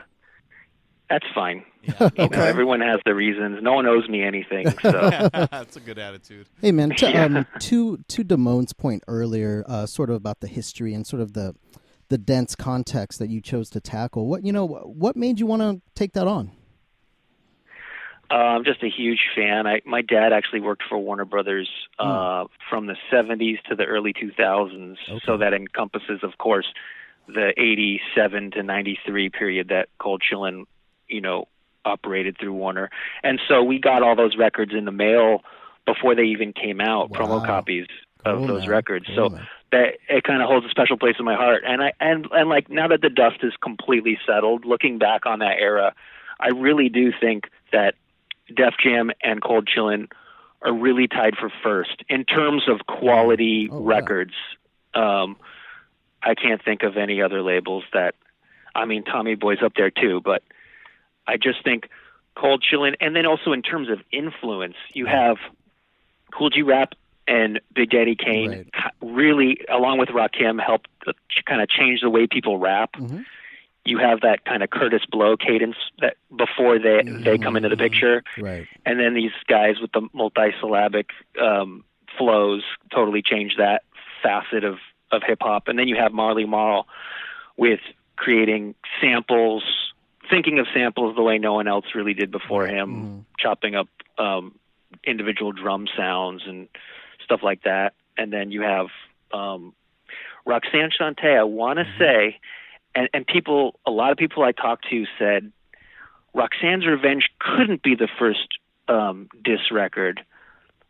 that's fine. Yeah. You know, everyone has their reasons. No one owes me anything, so That's a good attitude. Hey man, to, Yeah. um, to to Damone's point earlier, uh, sort of about the history and sort of the the dense context that you chose to tackle. What you know, what made you want to take that on? uh, I'm just a huge fan. I, my dad actually worked for Warner Brothers uh, from the 70s to the early 2000s, so that encompasses, of course, the 87 to 93 period that Cold Chillin, you know, operated through Warner. And so we got all those records in the mail before they even came out, Wow. promo copies of Cool, those man. records. Cool, so man. that it kind of holds a special place in my heart. And I and and like now that the dust is completely settled, looking back on that era, I really do think that Def Jam and Cold Chillin are really tied for first in terms of quality Oh, records. Um, I can't think of any other labels that. I mean, Tommy Boy's up there too, but I just think Cold Chillin', and then also in terms of influence, you have Kool G Rap and Big Daddy Kane Right. really, along with Rakim, helped kind of change the way people rap. Mhm. You have that kind of Kurtis Blow cadence that before they they come into the picture, Right. and then these guys with the multisyllabic um, flows totally change that facet of of hip hop. And then you have Marley Marl with creating samples, thinking of samples the way no one else really did before him, chopping up um, individual drum sounds and stuff like that. And then you have um, Roxanne Shante. I want to say, and, and people, a lot of people I talked to said Roxanne's Revenge couldn't be the first um, diss record,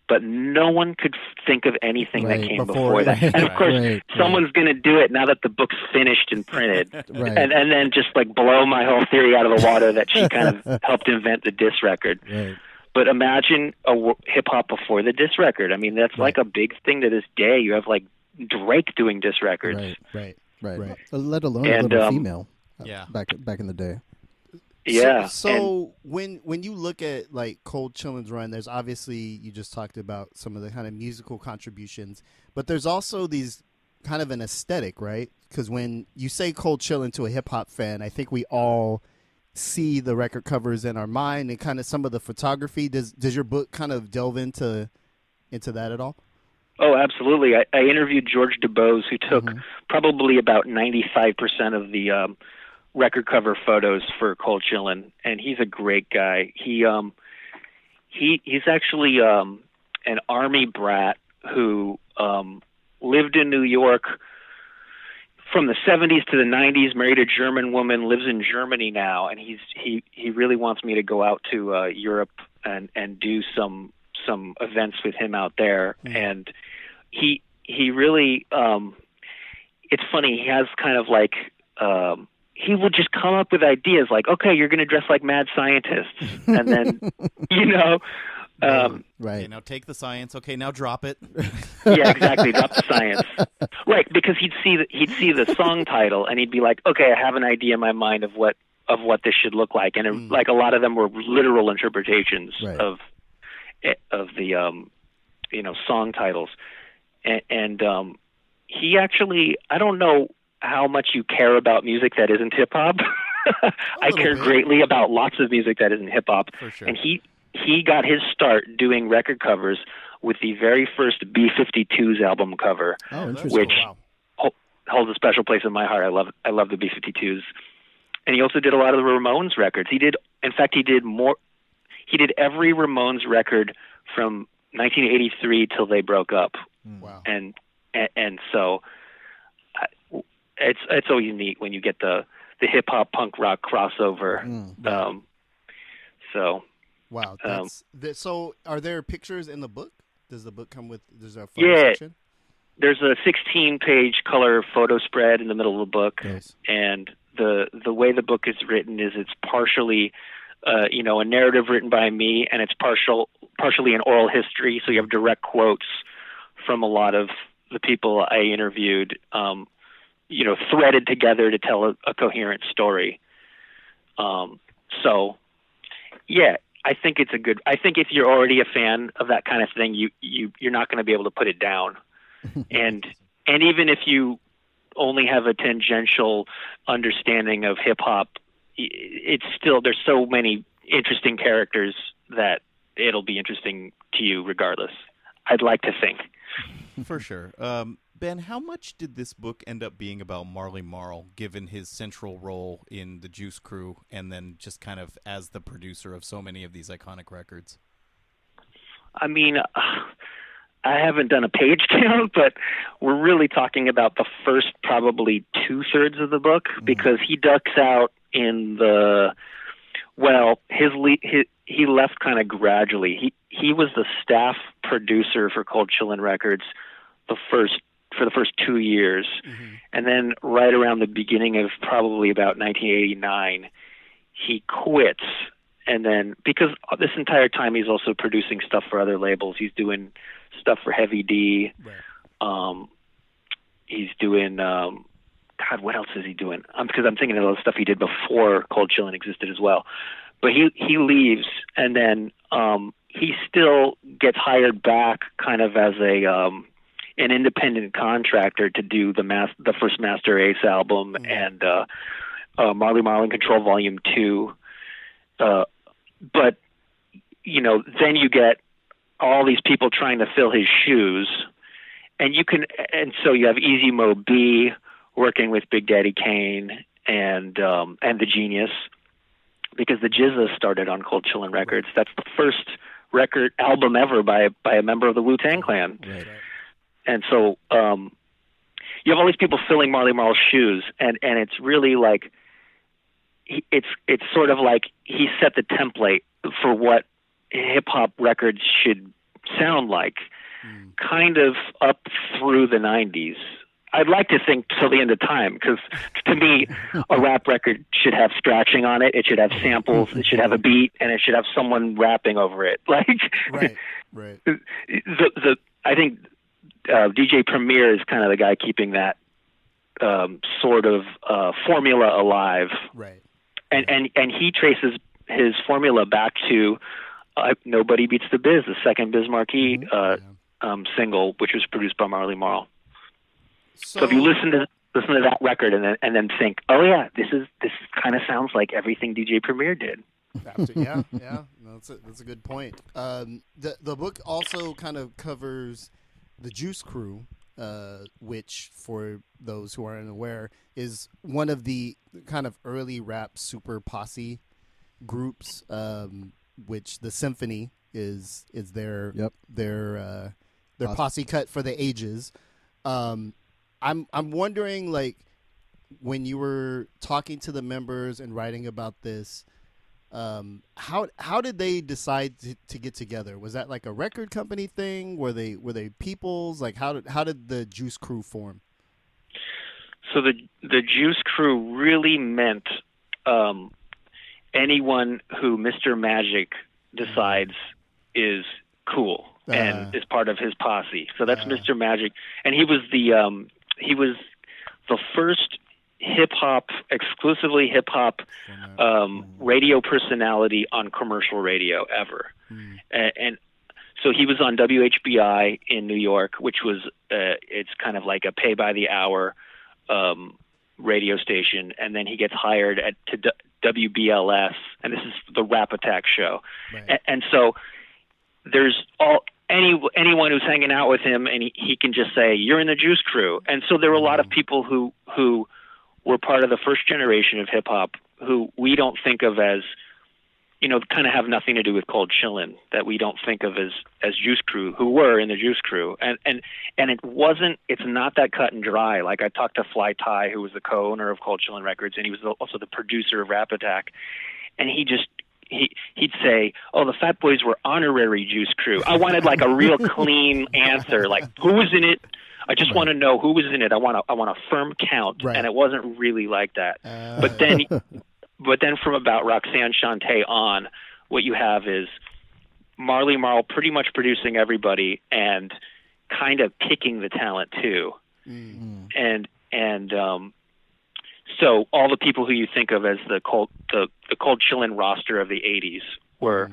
but no one could think of anything Right, that came before before, that. that. And of course, Right, right. someone's going to do it now that the book's finished and printed, Right. and and then just like blow my whole theory out of the water that she kind of helped invent the disc record. Right. But imagine a w- hip hop before the disc record. I mean, that's like a big thing to this day. You have like Drake doing disc records. Right. Right. Right. Right. Let alone And, a little um, female. uh, Yeah. Back back in the day. Yeah. So, so when when you look at like Cold Chillin's run, there's obviously you just talked about some of the kind of musical contributions, but there's also these kind of an aesthetic, right? Because when you say Cold Chillin to a hip hop fan, I think we all see the record covers in our mind and kind of some of the photography. Does does your book kind of delve into into that at all? Oh, absolutely. I, I interviewed George DuBose, who took Mm-hmm. probably about 95% of the um, record cover photos for Cold Chillin', and he's a great guy. He um, he he's actually um, an army brat who um, lived in New York from the 70s to the 90s. Married a German woman, lives in Germany now, and he's he he really wants me to go out to uh, Europe and and do some some events with him out there and he he really um it's funny he has kind of like um he will just come up with ideas like okay you're going to dress like mad scientists and then you know um Right. Okay, now take the science. Okay, now drop it. yeah exactly drop the science right because he'd see the, he'd see the song title and he'd be like okay i have an idea in my mind of what of what this should look like and it, like a lot of them were literal interpretations Right. of eh, of the um you know song titles and, and um he actually i don't know how much you care about music that isn't hip hop i care bit. greatly about lots of music that isn't hip hop sure. and he he got his start doing record covers with the very first b52s album cover Oh, which wow. holds a special place in my heart. I love I love the B52s, and he also did a lot of the Ramones records. He did, in fact, he did more. He did every Ramones record from 1983 till they broke up, Wow. and and, and so it's it's always neat when you get the the hip hop punk rock crossover. Mm. Um, so Wow. Um, That's th- so are there pictures in the book? Does the book come with there's a photo Yeah. section? there's a 16 page color photo spread in the middle of the book. Nice. and the the way the book is written is it's partially uh, you know a narrative written by me and it's partial partially an oral history so you have direct quotes from a lot of the people I interviewed um, you know threaded together to tell a, a coherent story um, so yeah I think it's a good I think if you're already a fan of that kind of thing you you you're not going to be able to put it down and and even if you only have a tangential understanding of hip hop, it's still there's so many interesting characters that it'll be interesting to you regardless. I'd like to think. For sure. Um, ben, how much did this book end up being about Marley Marl, given his central role in the Juice Crew, and then just kind of as the producer of so many of these iconic records? I mean, uh, I haven't done a page count, but we're really talking about the first probably two thirds of the book because he ducks out in the well, his, le- his he left kind of gradually. He he was the staff producer for Cold Chillin' Records the first for the first two years, and then right around the beginning of probably about 1989, he quits and then because this entire time he's also producing stuff for other labels. He's doing stuff for Heavy D. Right. Um, he's doing um, God, what else is he doing? Um, because I'm thinking of all the stuff he did before Cold Chillin' existed as well. But he he leaves, and then um, he still gets hired back, kind of as a um, an independent contractor to do the mas- the first Masta Ace album and uh, uh, Marley Marl In Control Volume Two. Uh, but you know, then you get all these people trying to fill his shoes, and you can, and so you have Easy Mo Bee working with Big Daddy Kane and um, and the Genius, because the GZA started on Cold Chillin' Records. That's the first record album ever by by a member of the Wu Tang Clan Right. And so um you have all these people filling Marley Marl's shoes and and it's really like he, it's it's sort of like he set the template for what hip hop records should sound like kind of up through the 90s I'd like to think till the end of time because to me, a rap record should have scratching on it. It should have samples. It should have a beat, and it should have someone rapping over it. Like, Right. Right. the the I think uh, DJ Premier is kind of the guy keeping that um, sort of uh, formula alive, Right. and and and he traces his formula back to uh, "Nobody Beats the Biz," the second Biz Markie uh, um, single, which was produced by Marley Marl. So, if you listen to listen to that record and then and then think, oh yeah, this is this kind of sounds like everything DJ Premier did. Yeah, yeah, that's a, that's a good point. Um, the the book also kind of covers the Juice Crew, uh, which for those who are unaware is one of the kind of early rap super posse groups. Um, which the Symphony is is their Yep. their uh, their Posse. posse cut for the ages. Um, I'm I'm wondering like when you were talking to the members and writing about this, um, how how did they decide to, to get together? Was that like a record company thing? Were they were they peoples? Like how did how did the Juice Crew form? So the the Juice Crew really meant um, anyone who Mr. Magic decides is cool Uh. and is part of his posse. So that's Uh. Mr. Magic, and he was the um, he was the first hip hop exclusively hip hop um, radio personality on commercial radio ever, and, and so he was on WHBI in New York, which was uh, it's kind of like a pay by the hour um, radio station, and then he gets hired at to D- WBLS, and this is the Rap Attack show, Right. and, and so there's all any anyone who's hanging out with him, and he, he can just say, "You're in the Juice Crew," and so there were a lot of people who who were part of the first generation of hip hop who we don't think of as you know, kind of have nothing to do with Cold Chillin' that we don't think of as as Juice Crew, who were in the Juice Crew, and and and it wasn't. It's not that cut and dry. Like I talked to Fly Ty, who was the co-owner of Cold Chillin' Records, and he was also the producer of Rap Attack, and he just. He he'd say, "Oh, the Fat Boys were honorary Juice Crew." I wanted like a real clean answer, like who was in it. I just want to know who was in it. I want a I want a firm count, Right. and it wasn't really like that. Uh, But then, but then from about Roxanne Shante on, what you have is Marley Marl pretty much producing everybody and kind of picking the talent too, and and um, so all the people who you think of as the cold the the cold chillin roster of the '80s were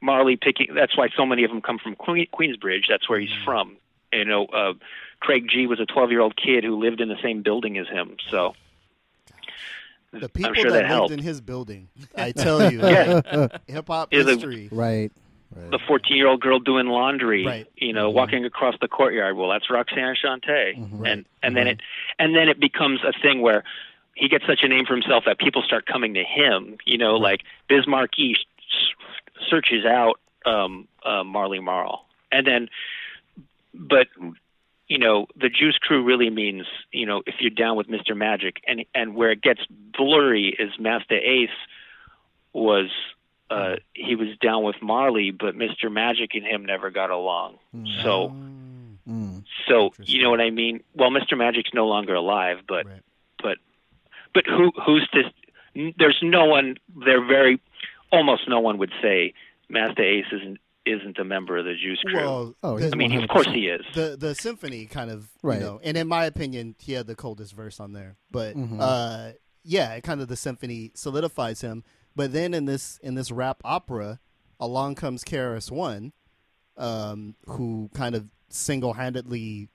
Marley picking. That's why so many of them come from Queen, Queensbridge. That's where he's from. You know, uh, Craig G was a 12 year old kid who lived in the same building as him. So the people sure that, that lived helped. in his building, I tell you, Yeah. hip hop Yeah, the- history. Right. Right. the 14 year old girl doing laundry, Right. you know, walking across the courtyard. Well, that's Roxanne Shante, Mm-hmm. and and then it and then it becomes a thing where he gets such a name for himself that people start coming to him. You know, like Biz East searches out um, uh, Marley Marl, and then, but you know, the Juice Crew really means you know if you're down with Mr. Magic, and and where it gets blurry is Masta Ace was uh, he was down with Marley, but Mr. Magic and him never got along. So, Mm. so you know what I mean? Well, Mr. Magic's no longer alive, but Right. but but who who's to? There's no one. They're very almost no one would say Masta Ace isn't isn't a member of the Juice Crew. Well, Oh, I mean, of 100%. course he is. the the symphony kind of Right. you know and in my opinion he had the coldest verse on there but Mhm. uh yeah kind of the symphony solidifies him but then in this in this rap opera along comes KRS One um who kind of single-handedly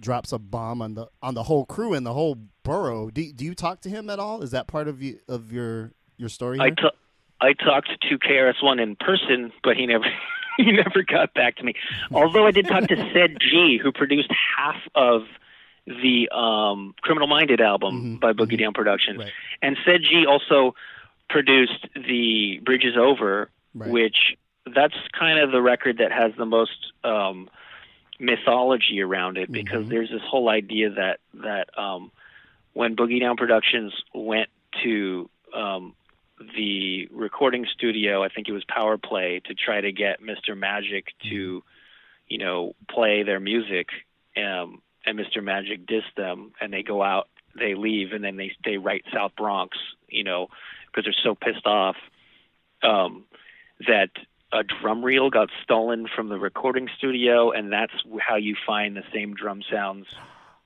drops a bomb on the on the whole crew and the whole borough do, do you talk to him at all is that part of you of your your story I here? I talked to KRS One in person, but he never he never got back to me. Although I did talk to Ced G, who produced half of the um, Criminal Minded album Mhm, by Boogie Down Productions, Right. and Ced G also produced the Bridge Is Over, Right. which that's kind of the record that has the most um, mythology around it because Mhm. there's this whole idea that that um, when Boogie Down Productions went to um, the recording studio, I think it was Power Play, to try to get Mr. Magic to, you know, play their music, um, and Mr. Magic dissed them, and they go out, they leave, and then they they write South Bronx, you know, because they're so pissed off um, that a drum reel got stolen from the recording studio, and that's how you find the same drum sounds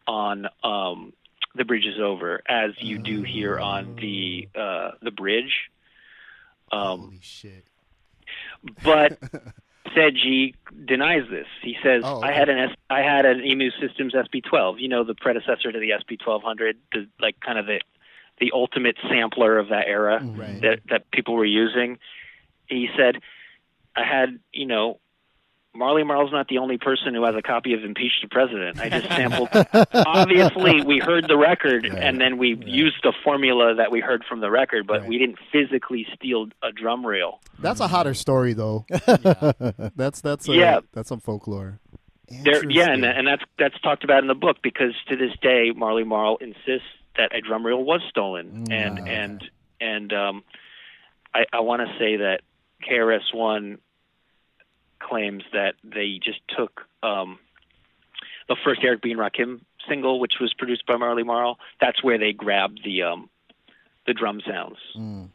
on um, the bridge is over as you do here on the uh, the bridge. Um, holy shit but Ced G denies this. He says Oh, I had an S- I had an Emu Systems SP12, you know, the predecessor to the SP1200, the like kind of the the ultimate sampler of that era Right. that that people were using. He said I had, you know, Marley Marl's not the only person who has a copy of Impeach the President. I just sampled. Obviously, we heard the record, and then we used the formula that we heard from the record, but Right. we didn't physically steal a drum reel. that's a hotter story though that's that's a, Yeah. that's some folklore There, yeah, and, and that's that's talked about in the book because to this day, Marley Marl insists that a drum reel was stolen, Mm, and and and um, I, I want to say that KRS One claims that they just took um, the first Eric B. and Rakim single, which was produced by Marley Marl. That's where they grabbed the um, the drum sounds Mm.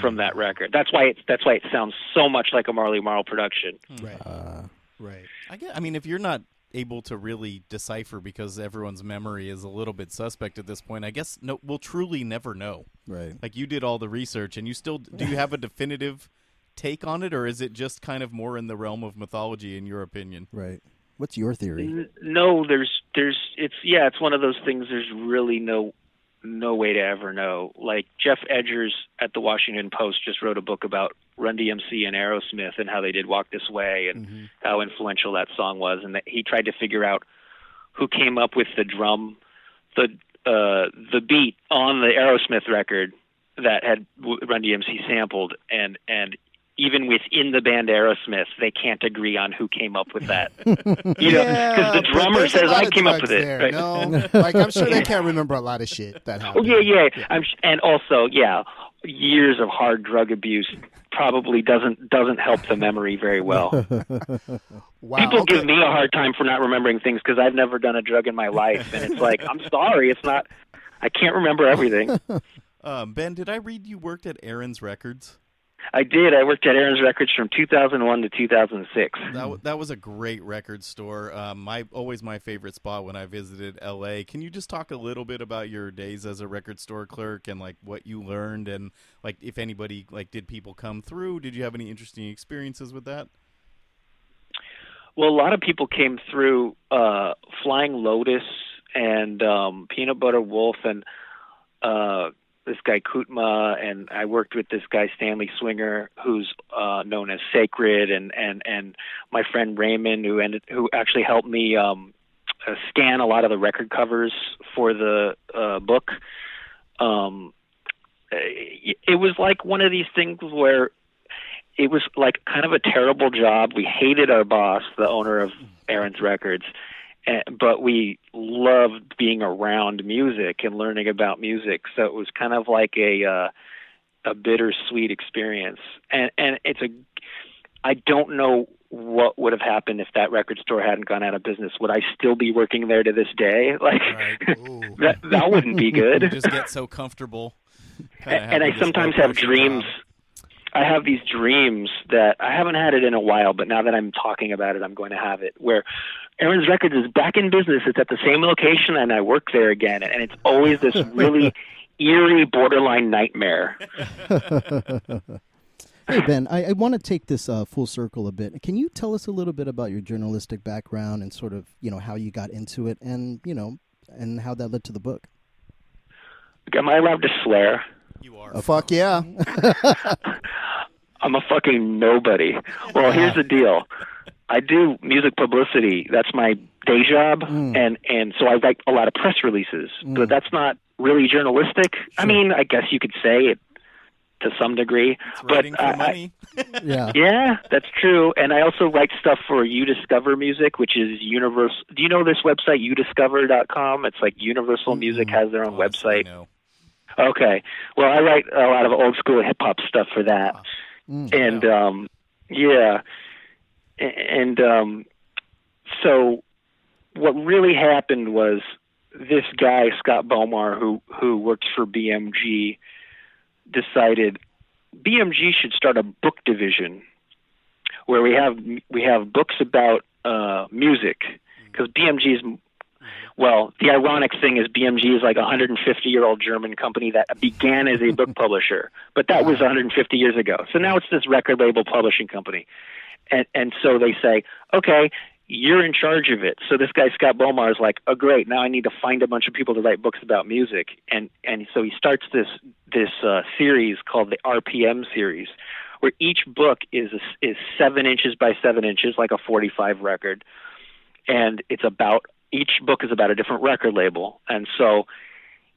from that record. That's why it that's why it sounds so much like a Marley Marl production. right Uh, right I get. I mean, if you're not able to really decipher because everyone's memory is a little bit suspect at this point, I guess no, we'll truly never know. right. Like you did all the research, and you still do you have a definitive take on it, or is it just kind of more in the realm of mythology, in your opinion? Right. What's your theory? No, there's there's it's yeah, it's one of those things. There's really no no way to ever know. Like Geoff Edgers at the Washington Post just wrote a book about Run DMC and Aerosmith and how they did Walk This Way and how influential that song was, and that he tried to figure out who came up with the drum, the uh, the beat on the Aerosmith record that had w- Run DMC sampled, and and even within the band Aerosmith, they can't agree on who came up with that. you know, because the drummer says I came up drugs with it. right? No, like I'm sure they can't remember a lot of shit that Oh happened. yeah, yeah. I'm, sh- and also, yeah, years of hard drug abuse probably doesn't doesn't help the memory very well. Wow, People okay. give me a hard time for not remembering things because I've never done a drug in my life, and it's like I'm sorry, it's not. I can't remember everything. Um, ben, did I read you worked at Aron's Records? I did. I worked at Aron's Records from 2001 to 2006. That that was a great record store. Um, my always my favorite spot when I visited L.A. Can you just talk a little bit about your days as a record store clerk and like what you learned and like if anybody like did people come through? Did you have any interesting experiences with that? Well, a lot of people came through uh, Flying Lotus and um, Peanut Butter Wolf and uh, this guy Kutmah, and I worked with this guy Stanley Swinger, who's uh, known as Sacred, and and and my friend Raymond, who ended who actually helped me um, uh, scan a lot of the record covers for the uh, book. Um, it was like one of these things where it was like kind of a terrible job. We hated our boss, the owner of Aron's Records, but we loved being around music and learning about music. So it was kind of like a uh, a bittersweet experience. And and it's a I don't know what would have happened if that record store hadn't gone out of business. Would I still be working there to this day? Like Right. That that wouldn't be good. just get so comfortable. and, and I sometimes have dreams. I have these dreams that I haven't had it in a while, but now that I'm talking about it, I'm going to have it. Where Aron's Records is back in business. It's at the same location, and I work there again. And it's always this really eerie, borderline nightmare. Hey Ben, I, I want to take this uh, full circle a bit. Can you tell us a little bit about your journalistic background and sort of you know how you got into it, and you know, and how that led to the book? Am I allowed to swear? You are. Fuck yeah. I'm a fucking nobody. Well, here's the deal. I do music publicity. That's my day job, mm. and and so I write a lot of press releases. Mm. But that's not really journalistic. I mean, I guess you could say it to some degree. It's but writing for uh, I- I- Yeah. yeah, that's true. And I also write stuff for uDiscover Music, which is Universal. Do you know this website, udiscover.com? It's like Universal Music has their own Oh, website. know. Okay. Well, I write a lot of old school hip hop stuff for that. Mm. And um yeah. And um so what really happened was this guy Scott Bomar who who works for BMG decided BMG should start a book division where we have we have books about uh music because BMG is well, the ironic thing is BMG is like a 150 year old German company that began as a book publisher, but that was 150 years ago. So now it's this record label publishing company. And and so they say, "Okay, you're in charge of it." So this guy Scott Bomar is like, "Oh great, now I need to find a bunch of people to write books about music." And and so he starts this this uh, series called the RPM series, where each book is is 7 inches by 7 inches like a 45 record and it's about each book is about a different record label and so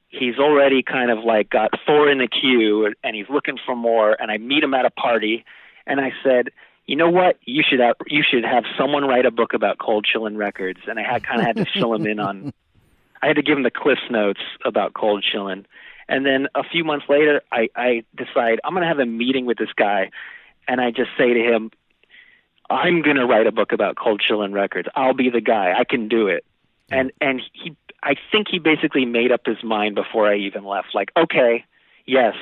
he's already kind of like got four in the queue and he's looking for more and I meet him at a party and I said you know what you should have you should have someone write a book about cold chillin records and I had kind of had to fill him in on I had to give him the cliff notes about cold chillin and then a few months later I I decide I'm going to have a meeting with this guy and I just say to him I'm going to write a book about cold chillin records. I'll be the guy. I can do it. And and he I think he basically made up his mind before I even left like, "Okay, yes."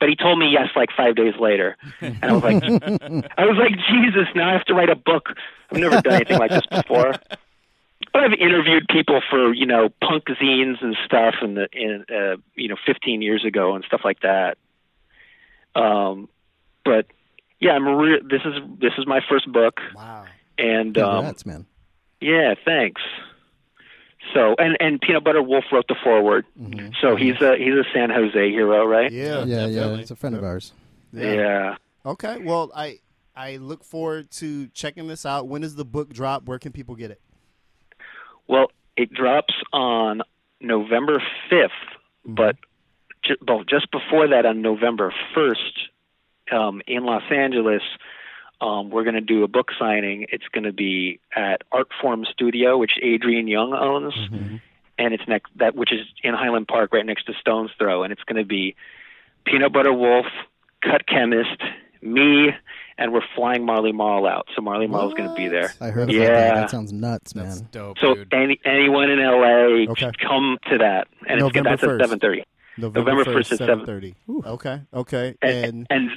But he told me yes like 5 days later. And I was like I was like, "Jesus, now I have to write a book." I've never done anything like this before. But I've interviewed people for, you know, punk zines and stuff and the in uh, you know, 15 years ago and stuff like that. Um but yeah, I'm re- this is this is my first book Wow. and um man. yeah, thanks. So and and Peanut Butter Wolf wrote the foreword. So he's a he's a San Jose hero, right? Yeah. Yeah, yeah, definitely. it's a friend of ours. Yeah. Okay. Well, I I look forward to checking this out. When does the book drop? Where can people get it? Well, it drops on November 5th, but ju- well, just before that on November 1st um, in Los Angeles, um, we're going to do a book signing. It's going to be at Artform Studio, which Adrian Younge owns, and it's next that which is in Highland Park, right next to Stones Throw, and it's going to be Peanut Butter Wolf, Cut Chemist, me, and we're flying Marley Marl out. So Marley Marl's going to be there. I heard about Yeah. that. That sounds nuts, That's man. dope, So dude. any anyone in LA, Okay. come to that, and November it's, that's 1st. at seven thirty. November 1st at seven thirty. Okay. Okay. And And and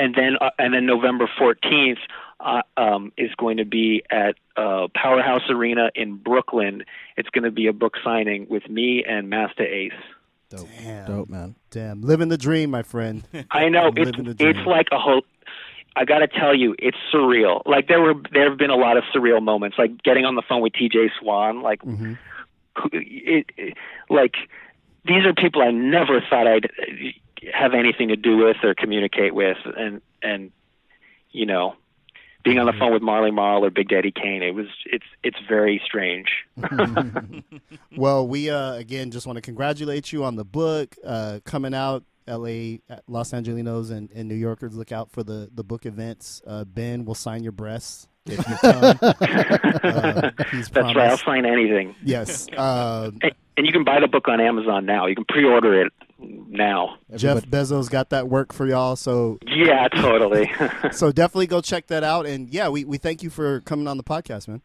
and then uh, and then November fourteenth uh, um, is going to be at uh, Powerhouse Arena in Brooklyn. It's going to be a book signing with me and Masta Ace. Dope, Damn. dope, man. damn, living the dream, my friend. I know it's living the dream. it's like a whole. I got to tell you, it's surreal. Like there were there have been a lot of surreal moments, like getting on the phone with T.J. Swann, like Mhm. it, it, like these are people I never thought I'd uh, have anything to do with or communicate with, and and you know, being on the phone with Marley Marl or Big Daddy Kane, it was it's it's very strange. Well, we uh, again just want to congratulate you on the book uh, coming out. L.A., Los Angelinos, and, and New Yorkers look out for the the book events. Uh, ben will sign your breasts if you come. uh, he's That's right. I'll sign anything, Yes. Uh, and, and you can buy the book on Amazon now. You can pre-order it now. Jeff Bezos got that work for y'all, so Yeah, totally. so definitely go check that out. And yeah, we, we thank you for coming on the podcast, man.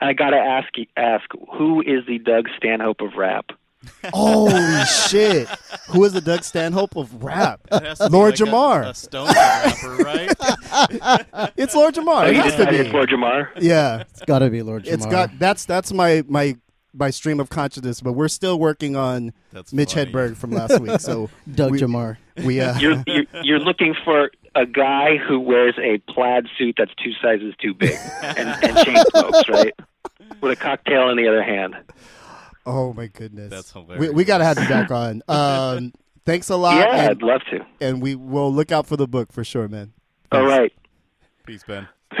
I got to ask ask who is the Doug Stanhope of rap? Holy shit! Who is the Doug Stanhope of rap? It has Lord like Jamar. a, Stone rapper, right? It's Lord Jamar. Oh, It you has to be. it's Lord Jamar? Yeah, It's got to be Lord Jamar. it's got that's that's my my my stream of consciousness. But we're still working on That's Mitch funny. Hedberg from last week. So Doug we, Jamar. We uh, You're, you're you're looking for a guy who wears a plaid suit that's two sizes too big and, and chain smokes, right? With a cocktail in the other hand. oh my goodness, That's We hilarious. we gotta have you back on. Um, thanks a lot. yeah, and, I'd love to. and we will look out for the book for sure, man. All right. Peace, Ben. Peace.